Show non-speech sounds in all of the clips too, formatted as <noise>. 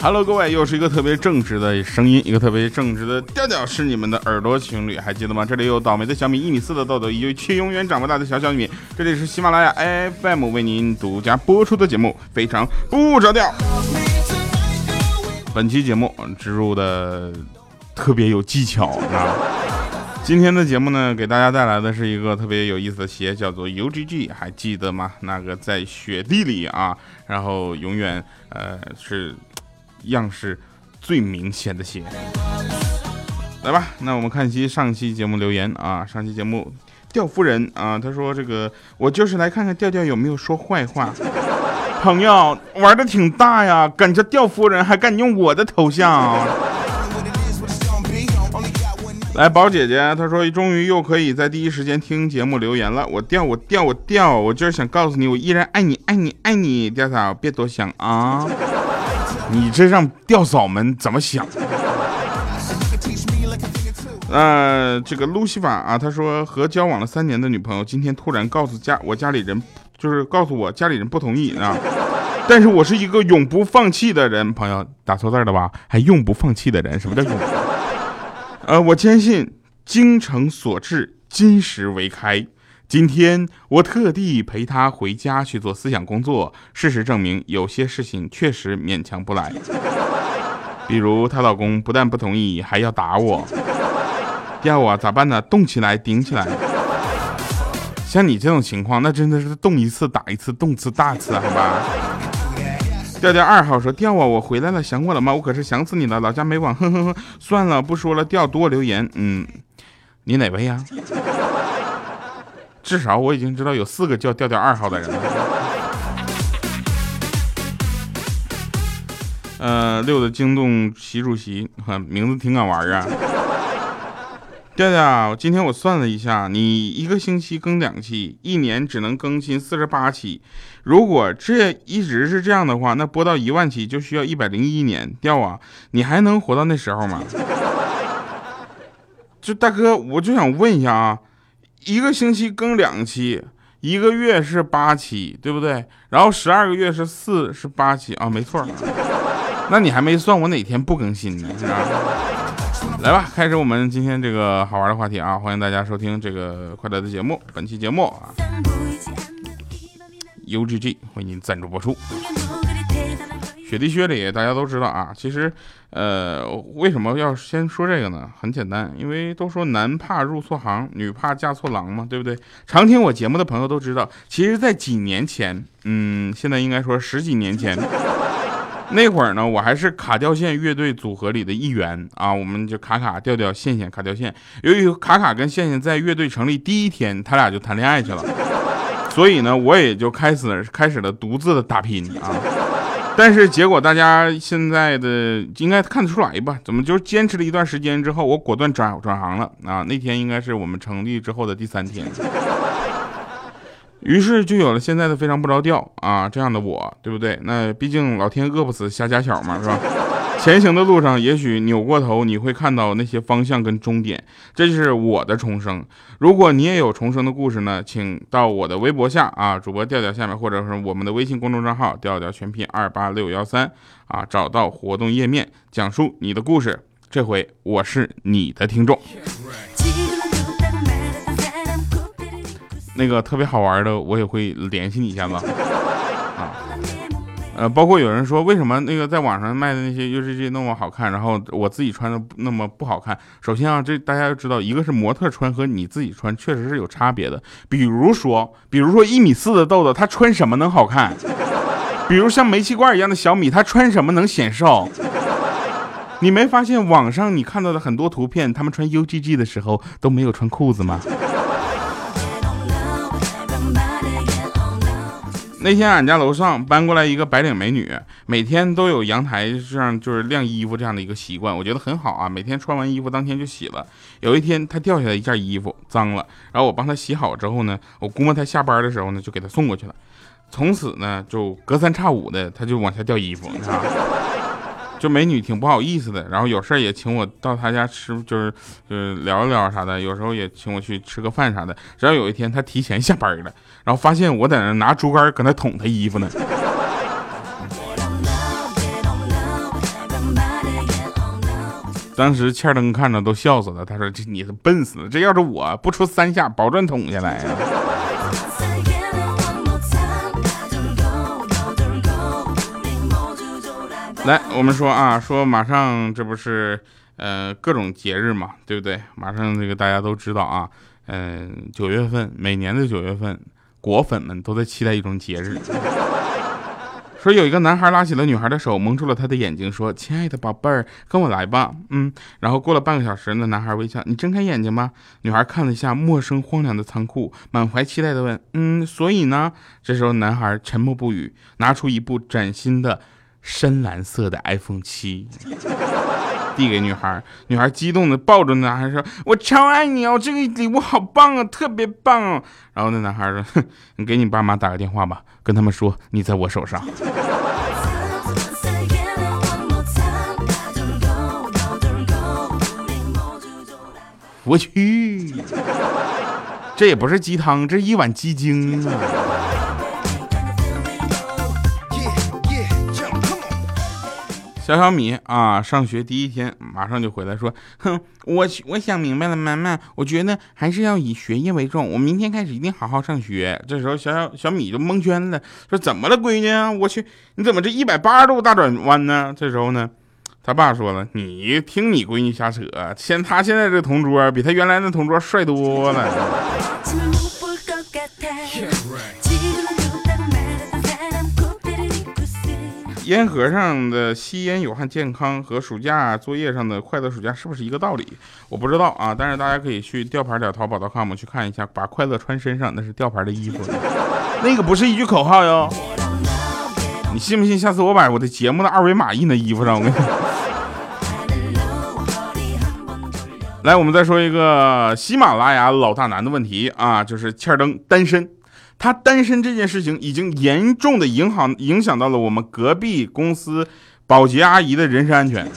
Hello，各位，又是一个特别正直的声音，一个特别正直的调调，是你们的耳朵情侣，还记得吗？这里有倒霉的小米，一米四的豆豆，以及却永远长不大的小小米。这里是喜马拉雅 FM 为您独家播出的节目，非常不着调。本期节目植入的特别有技巧啊！今天的节目呢，给大家带来的是一个特别有意思的鞋，叫做 UGG，还记得吗？那个在雪地里啊，然后永远呃是样式最明显的鞋。来吧，那我们看一期上期节目留言啊，上期节目调夫人啊，他说这个我就是来看看调调有没有说坏话。朋友玩的挺大呀，敢叫调夫人还敢用我的头像？来，宝姐姐，她说终于又可以在第一时间听节目留言了。我吊，我吊，我吊，我就是想告诉你，我依然爱你，爱你，爱你，吊嫂别多想啊！你这让吊嫂们怎么想？呃，这个露西法啊，他说和交往了三年的女朋友今天突然告诉家我家里人。就是告诉我家里人不同意啊，但是我是一个永不放弃的人。朋友打错字了吧？还永不放弃的人？什么叫永？呃，我坚信精诚所至，金石为开。今天我特地陪她回家去做思想工作。事实证明，有些事情确实勉强不来。比如她老公不但不同意，还要打我。要我咋办呢？动起来，顶起来。像你这种情况，那真的是动一次打一次，动次打次，好吧？调调二号说：调啊，我回来了，想我了吗？我可是想死你了，老家没网，哼哼哼。算了，不说了，调多留言。嗯，你哪位呀？<laughs> 至少我已经知道有四个叫调调二号的人了。呃，六的惊动习主席，哈名字挺敢玩啊。调调，今天我算了一下，你一个星期更两期，一年只能更新四十八期。如果这一直是这样的话，那播到一万期就需要一百零一年。调啊，你还能活到那时候吗？<laughs> 就大哥，我就想问一下啊，一个星期更两期，一个月是八期，对不对？然后十二个月是四十八期啊，没错。那你还没算我哪天不更新呢？是吧？来吧，开始我们今天这个好玩的话题啊！欢迎大家收听这个快乐的节目。本期节目啊，UGG 为您赞助播出。雪地靴里大家都知道啊，其实呃，为什么要先说这个呢？很简单，因为都说男怕入错行，女怕嫁错郎嘛，对不对？常听我节目的朋友都知道，其实，在几年前，嗯，现在应该说十几年前。<laughs> 那会儿呢，我还是卡掉线乐队组合里的一员啊，我们就卡卡调调线线卡掉线。由于卡卡跟线线在乐队成立第一天，他俩就谈恋爱去了，<laughs> 所以呢，我也就开始开始了独自的打拼啊。但是结果大家现在的应该看得出来吧？怎么就坚持了一段时间之后，我果断转转行了啊？那天应该是我们成立之后的第三天。于是就有了现在的非常不着调啊这样的我，对不对？那毕竟老天饿不死瞎家小嘛，是吧？前行的路上，也许扭过头你会看到那些方向跟终点，这就是我的重生。如果你也有重生的故事呢，请到我的微博下啊，主播调调下面，或者是我们的微信公众账号调调全拼二八六幺三啊，找到活动页面，讲述你的故事。这回我是你的听众。那个特别好玩的，我也会联系你一下子啊。呃，包括有人说，为什么那个在网上卖的那些 UGG 那么好看，然后我自己穿的那么不好看？首先啊，这大家要知道，一个是模特穿和你自己穿确实是有差别的。比如说，比如说一米四的豆豆，他穿什么能好看？比如像煤气罐一样的小米，他穿什么能显瘦？你没发现网上你看到的很多图片，他们穿 UGG 的时候都没有穿裤子吗？那天俺家楼上搬过来一个白领美女，每天都有阳台上就是晾衣服这样的一个习惯，我觉得很好啊。每天穿完衣服当天就洗了。有一天她掉下来一件衣服脏了，然后我帮她洗好之后呢，我估摸她下班的时候呢就给她送过去了。从此呢就隔三差五的她就往下掉衣服，你知道就美女挺不好意思的然后有事也请我到她家吃就是就是聊一聊啥的有时候也请我去吃个饭啥的。只要有一天她提前下班了然后发现我在那拿竹竿搁那捅她衣服呢。当时欠登看着都笑死了他说这你是笨死了这要是我不出三下保证捅下来呀来，我们说啊，说马上这不是呃各种节日嘛，对不对？马上这个大家都知道啊，嗯，九月份，每年的九月份，果粉们都在期待一种节日。<laughs> 说有一个男孩拉起了女孩的手，蒙住了她的眼睛，说：“亲爱的宝贝儿，跟我来吧。”嗯，然后过了半个小时，那男孩微笑：“你睁开眼睛吧。”女孩看了一下陌生荒凉的仓库，满怀期待的问：“嗯，所以呢？”这时候男孩沉默不语，拿出一部崭新的深蓝色的 iPhone 七，递给女孩。女孩激动的抱着男孩说：“我超爱你哦，这个礼物好棒啊，特别棒。”然后那男孩说：“哼，你给你爸妈打个电话吧。”跟他们说你在我手上。我去，这也不是鸡汤，这一碗鸡精啊！小小米啊，上学第一天马上就回来，说：“哼，我我想明白了，妈妈，我觉得还是要以学业为重。我明天开始一定好好上学。”这时候，小小小米就蒙圈了，说：“怎么了，闺女？我去，你怎么这一百八十度大转弯呢？”这时候呢，他爸说了：“你听你闺女瞎扯，现他现在这同桌比他原来那同桌帅多了。”烟盒上的吸烟有害健康和暑假作业上的快乐暑假是不是一个道理？我不知道啊，但是大家可以去吊牌点淘宝的 com 去看一下，把快乐穿身上那是吊牌的衣服，那个不是一句口号哟。你信不信？下次我把我的节目的二维码印在衣服上，我跟你。来，我们再说一个喜马拉雅老大难的问题啊，就是欠灯单身。他单身这件事情已经严重的影响影响到了我们隔壁公司保洁阿姨的人身安全。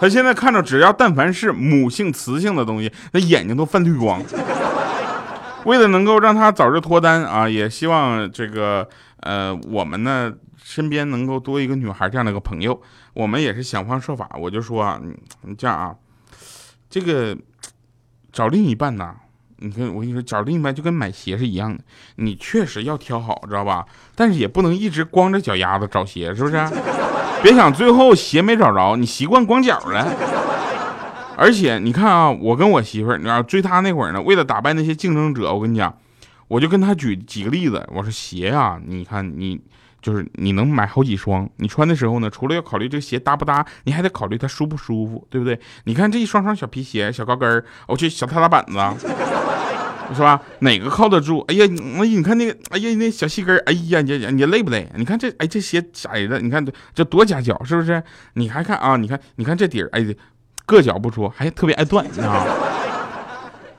他现在看着只要但凡是母性雌性的东西，那眼睛都泛绿光。为了能够让他早日脱单啊，也希望这个呃我们呢身边能够多一个女孩这样的一个朋友。我们也是想方设法，我就说啊，你这样啊，这个找另一半呢。你看，我跟你说，找另一半就跟买鞋是一样的，你确实要挑好，知道吧？但是也不能一直光着脚丫子找鞋，是不是？别想最后鞋没找着，你习惯光脚了。而且你看啊，我跟我媳妇儿，你要追她那会儿呢，为了打败那些竞争者，我跟你讲，我就跟她举几个例子，我说鞋啊，你看你。就是你能买好几双，你穿的时候呢，除了要考虑这个鞋搭不搭，你还得考虑它舒不舒服，对不对？你看这一双双小皮鞋、小高跟儿，我去小踏踏板子，是吧？哪个靠得住？哎呀，哎，你看那个，哎呀，那小细跟，哎呀，你你累不累？你看这，哎，这鞋窄的，你看这这多夹脚，是不是？你还看啊？你看，你看这底儿，哎，硌脚不说，还特别爱断，你知道吗？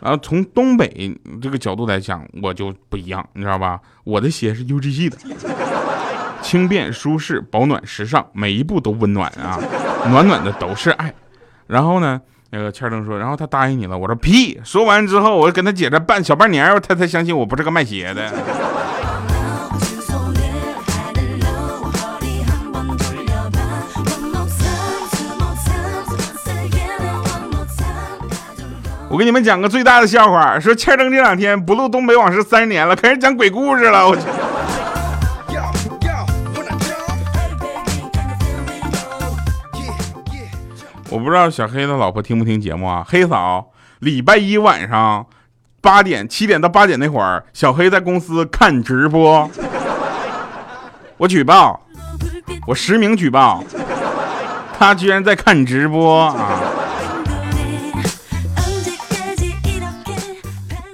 然后从东北这个角度来讲，我就不一样，你知道吧？我的鞋是 UGG 的。轻便、舒适、保暖、时尚，每一步都温暖啊！暖暖的都是爱。然后呢，那个欠灯说，然后他答应你了。我说屁！说完之后，我跟他姐这半小半年，他才相信我不是个卖鞋的。我给你们讲个最大的笑话，说欠灯这两天不录东北往事三十年了，开始讲鬼故事了。我去。我不知道小黑的老婆听不听节目啊？黑嫂，礼拜一晚上八点七点到八点那会儿，小黑在公司看直播，我举报，我实名举报，他居然在看直播啊！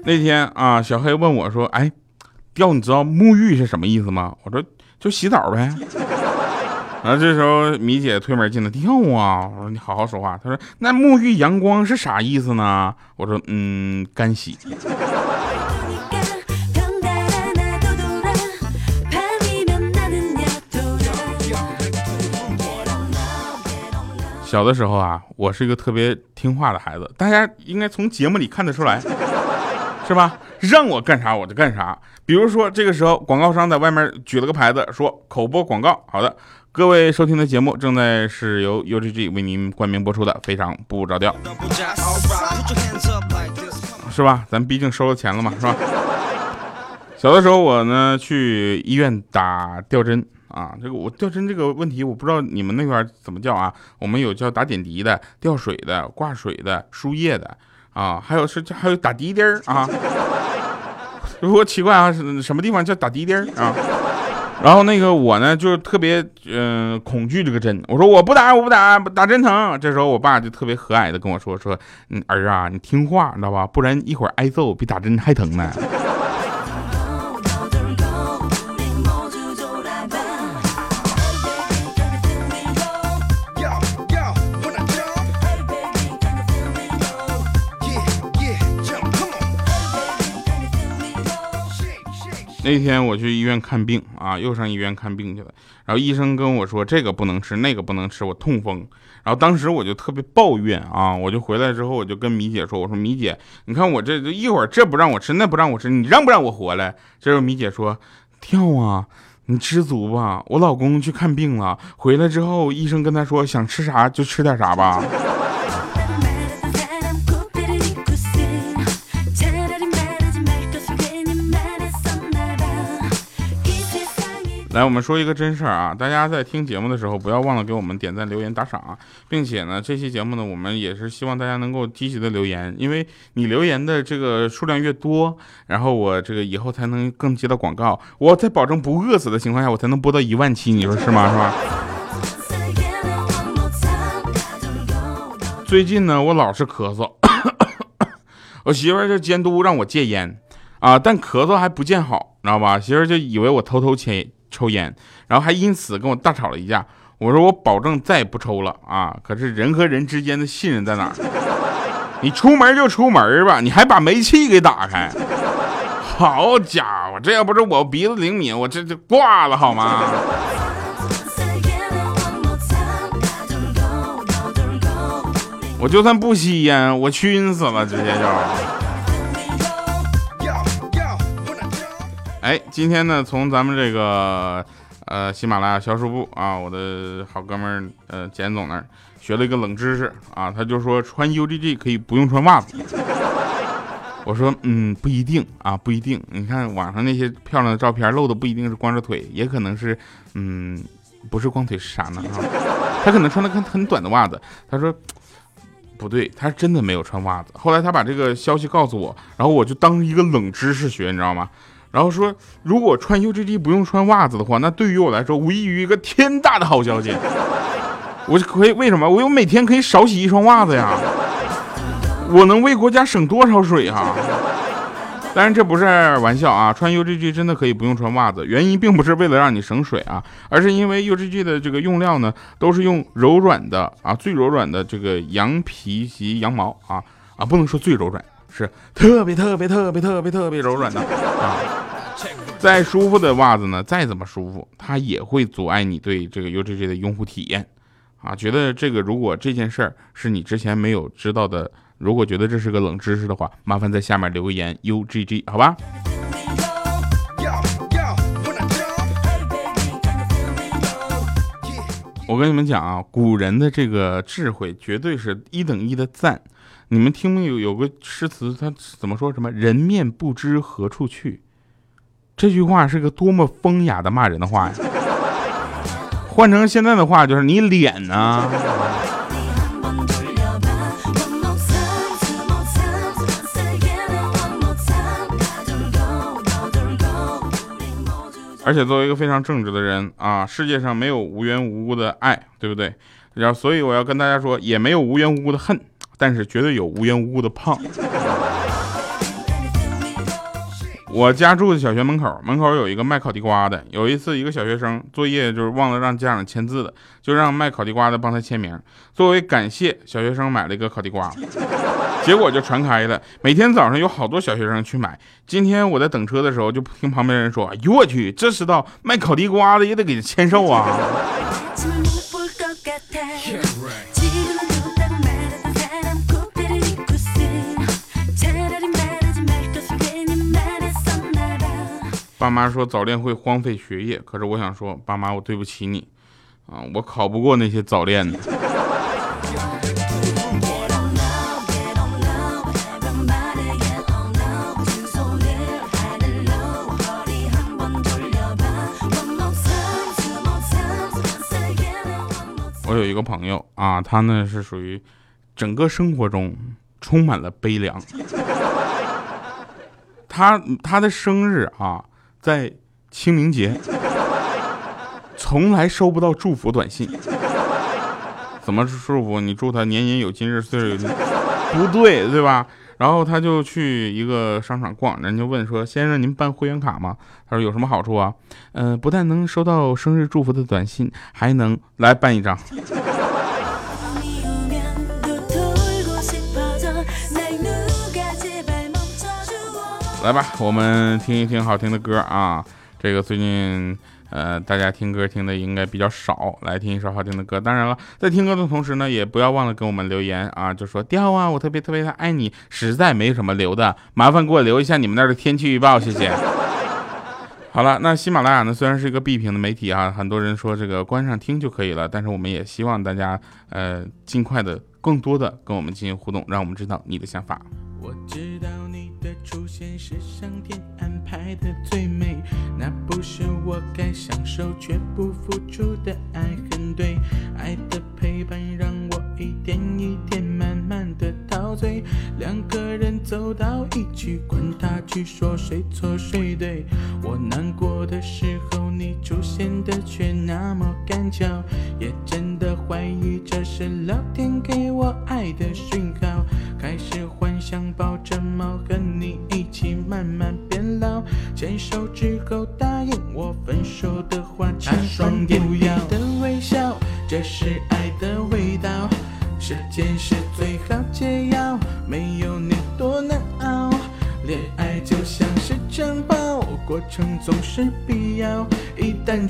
那天啊，小黑问我说：“哎，调，你知道沐浴是什么意思吗？”我说：“就洗澡呗。”然后这时候米姐推门进来，跳啊！我说你好好说话。她说那沐浴阳光是啥意思呢？我说嗯，干洗。小的时候啊，我是一个特别听话的孩子，大家应该从节目里看得出来，是吧？让我干啥我就干啥。比如说这个时候广告商在外面举了个牌子，说口播广告，好的。各位收听的节目正在是由 UGG 为您冠名播出的《非常不着调》，是吧？咱毕竟收了钱了嘛，是吧？小的时候我呢去医院打吊针啊，这个我吊针这个问题我不知道你们那边怎么叫啊？我们有叫打点滴的、吊水的、挂水的、输液的啊，还有是 <laughs> 还有打滴滴儿啊。<laughs> 如果奇怪啊，<laughs> 什么地方叫打滴滴儿啊？然后那个我呢就是特别嗯恐惧这个针，我说我不打我不打打针疼。这时候我爸就特别和蔼的跟我说说，嗯儿啊你听话你知道吧？不然一会儿挨揍比打针还疼呢。那天我去医院看病啊，又上医院看病去了。然后医生跟我说这个不能吃，那个不能吃，我痛风。然后当时我就特别抱怨啊，我就回来之后我就跟米姐说，我说米姐，你看我这一会儿这不让我吃，那不让我吃，你让不让我活来？这时候米姐说，跳啊，你知足吧。我老公去看病了，回来之后医生跟他说，想吃啥就吃点啥吧。来，我们说一个真事儿啊！大家在听节目的时候，不要忘了给我们点赞、留言、打赏啊，并且呢，这期节目呢，我们也是希望大家能够积极的留言，因为你留言的这个数量越多，然后我这个以后才能更接到广告。我在保证不饿死的情况下，我才能播到 <laughs> 一万期，你说是吗？是吧？最近呢，我老是咳嗽，<coughs> 我媳妇儿就监督让我戒烟啊，但咳嗽还不见好，知道吧？媳妇儿就以为我偷偷切。抽烟，然后还因此跟我大吵了一架。我说我保证再也不抽了啊！可是人和人之间的信任在哪儿？<laughs> 你出门就出门吧，你还把煤气给打开。好家伙，这要不是我鼻子灵敏，我这就挂了好吗？<laughs> 我就算不吸烟，我熏死了，直接就。哎，今天呢，从咱们这个呃喜马拉雅销售部啊，我的好哥们儿呃简总那儿学了一个冷知识啊，他就说穿 UGG 可以不用穿袜子。<laughs> 我说嗯不一定啊不一定，你看网上那些漂亮的照片露的不一定是光着腿，也可能是嗯不是光腿是啥呢啊？<laughs> 他可能穿了很很短的袜子。他说不对，他真的没有穿袜子。后来他把这个消息告诉我，然后我就当一个冷知识学，你知道吗？然后说，如果穿 UGG 不用穿袜子的话，那对于我来说无异于一个天大的好消息。<laughs> 我就可以为什么？我有每天可以少洗一双袜子呀！我能为国家省多少水啊！当然这不是玩笑啊，穿 UGG 真的可以不用穿袜子。原因并不是为了让你省水啊，而是因为 UGG 的这个用料呢，都是用柔软的啊，最柔软的这个羊皮及羊毛啊啊，不能说最柔软。是特别特别特别特别特别柔软的啊！再舒服的袜子呢，再怎么舒服，它也会阻碍你对这个 UGG 的用户体验啊！觉得这个如果这件事儿是你之前没有知道的，如果觉得这是个冷知识的话，麻烦在下面留个言 UGG 好吧？我跟你们讲啊，古人的这个智慧绝对是一等一的赞。你们听没有？有个诗词，他怎么说？什么人面不知何处去？这句话是个多么风雅的骂人的话呀！换成现在的话，就是你脸呢？而且作为一个非常正直的人啊，世界上没有无缘无故的爱，对不对？然后，所以我要跟大家说，也没有无缘无故的恨。但是绝对有无缘无故的胖。我家住的小学门口，门口有一个卖烤地瓜的。有一次，一个小学生作业就是忘了让家长签字的，就让卖烤地瓜的帮他签名。作为感谢，小学生买了一个烤地瓜，结果就传开了。每天早上有好多小学生去买。今天我在等车的时候，就听旁边人说：“哎呦我去，这知道卖烤地瓜的也得给签售啊。”爸妈说早恋会荒废学业，可是我想说，爸妈，我对不起你，啊，我考不过那些早恋的。我有一个朋友啊，他呢是属于整个生活中充满了悲凉。他他的生日啊，在清明节，从来收不到祝福短信。怎么祝福？你祝他年年有今日，岁岁有今，不对，对吧？然后他就去一个商场逛，人就问说：“先生，您办会员卡吗？”他说：“有什么好处啊？”嗯，不但能收到生日祝福的短信，还能来办一张。来吧，我们听一听好听的歌啊！这个最近。呃，大家听歌听的应该比较少，来听一首好听的歌。当然了，在听歌的同时呢，也不要忘了给我们留言啊，就说调啊，我特别特别的爱你，实在没什么留的，麻烦给我留一下你们那儿的天气预报，谢谢。好了，那喜马拉雅呢，虽然是一个闭屏的媒体啊，很多人说这个关上听就可以了，但是我们也希望大家呃尽快的、更多的跟我们进行互动，让我们知道你的想法。是上天安排的最美，那不是我该享受却不付出的爱很对，爱的陪伴让我一点一点慢慢的陶醉，两个人走到一起，管他去说谁错谁对，我难过的时候你出现的却那么赶巧，也真的怀疑这是老天给我爱的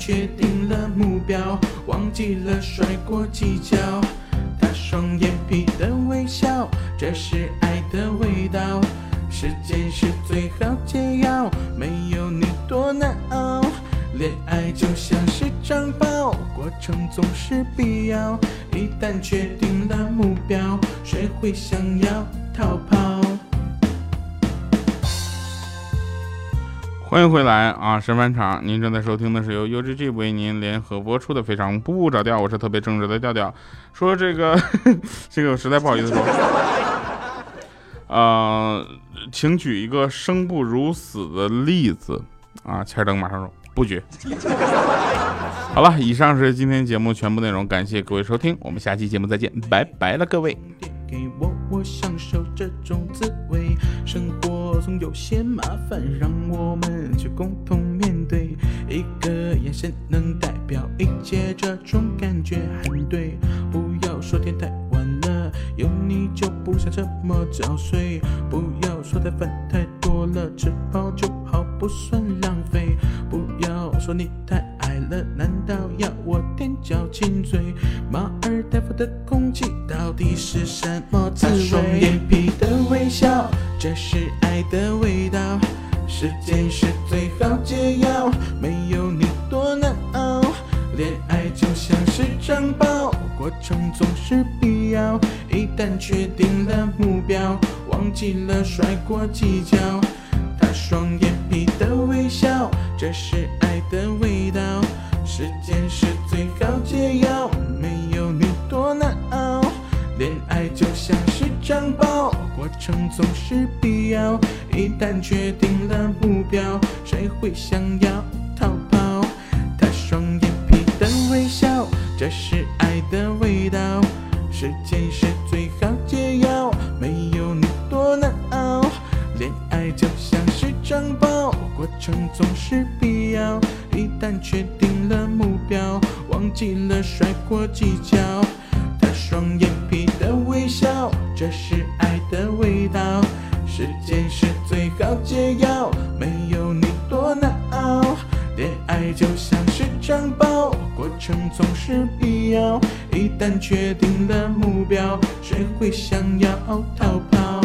确定了目标，忘记了摔过技巧。他双眼皮的微笑，这是爱的味道。时间是最好解药，没有你多难熬。恋爱就像是长跑，过程总是必要。一旦确定了目标，谁会想要逃跑？欢迎回来啊，神返场！您正在收听的是由 UGG 为您联合播出的《非常不着调》，我是特别正直的调调。说这个，<laughs> 这个我实在不好意思说。呃，请举一个生不如死的例子啊！千灯马上说不举。好了，以上是今天节目全部内容，感谢各位收听，我们下期节目再见，拜拜了各位。给我享受这种滋味，生活总有些麻烦，让我们去共同面对。一个眼神能代表一切，这种感觉很对。不要说天太晚了，有你就不想这么早睡。不要说的饭太多了，吃饱就好，不算浪费。不要说你太。了，难道要我踮脚亲嘴？马尔代夫的空气到底是什么滋味？双眼皮的微笑，这是爱的味道。时间是最好解药，没有你多难熬。恋爱就像是长跑，过程总是必要。一旦确定了目标，忘记了甩过技巧。他双眼皮的微笑，这是爱的味道。时间是最好解药，没有你多难熬。恋爱就像是长跑，过程总是必要。一旦确定了目标，谁会想要逃跑？他双眼皮的微笑，这是爱的味道。时间是程总是必要。一旦确定了目标，忘记了甩过技巧。他双眼皮的微笑，这是爱的味道。时间是最好解药，没有你多难熬。恋爱就像是长跑，过程总是必要。一旦确定了目标，谁会想要逃跑？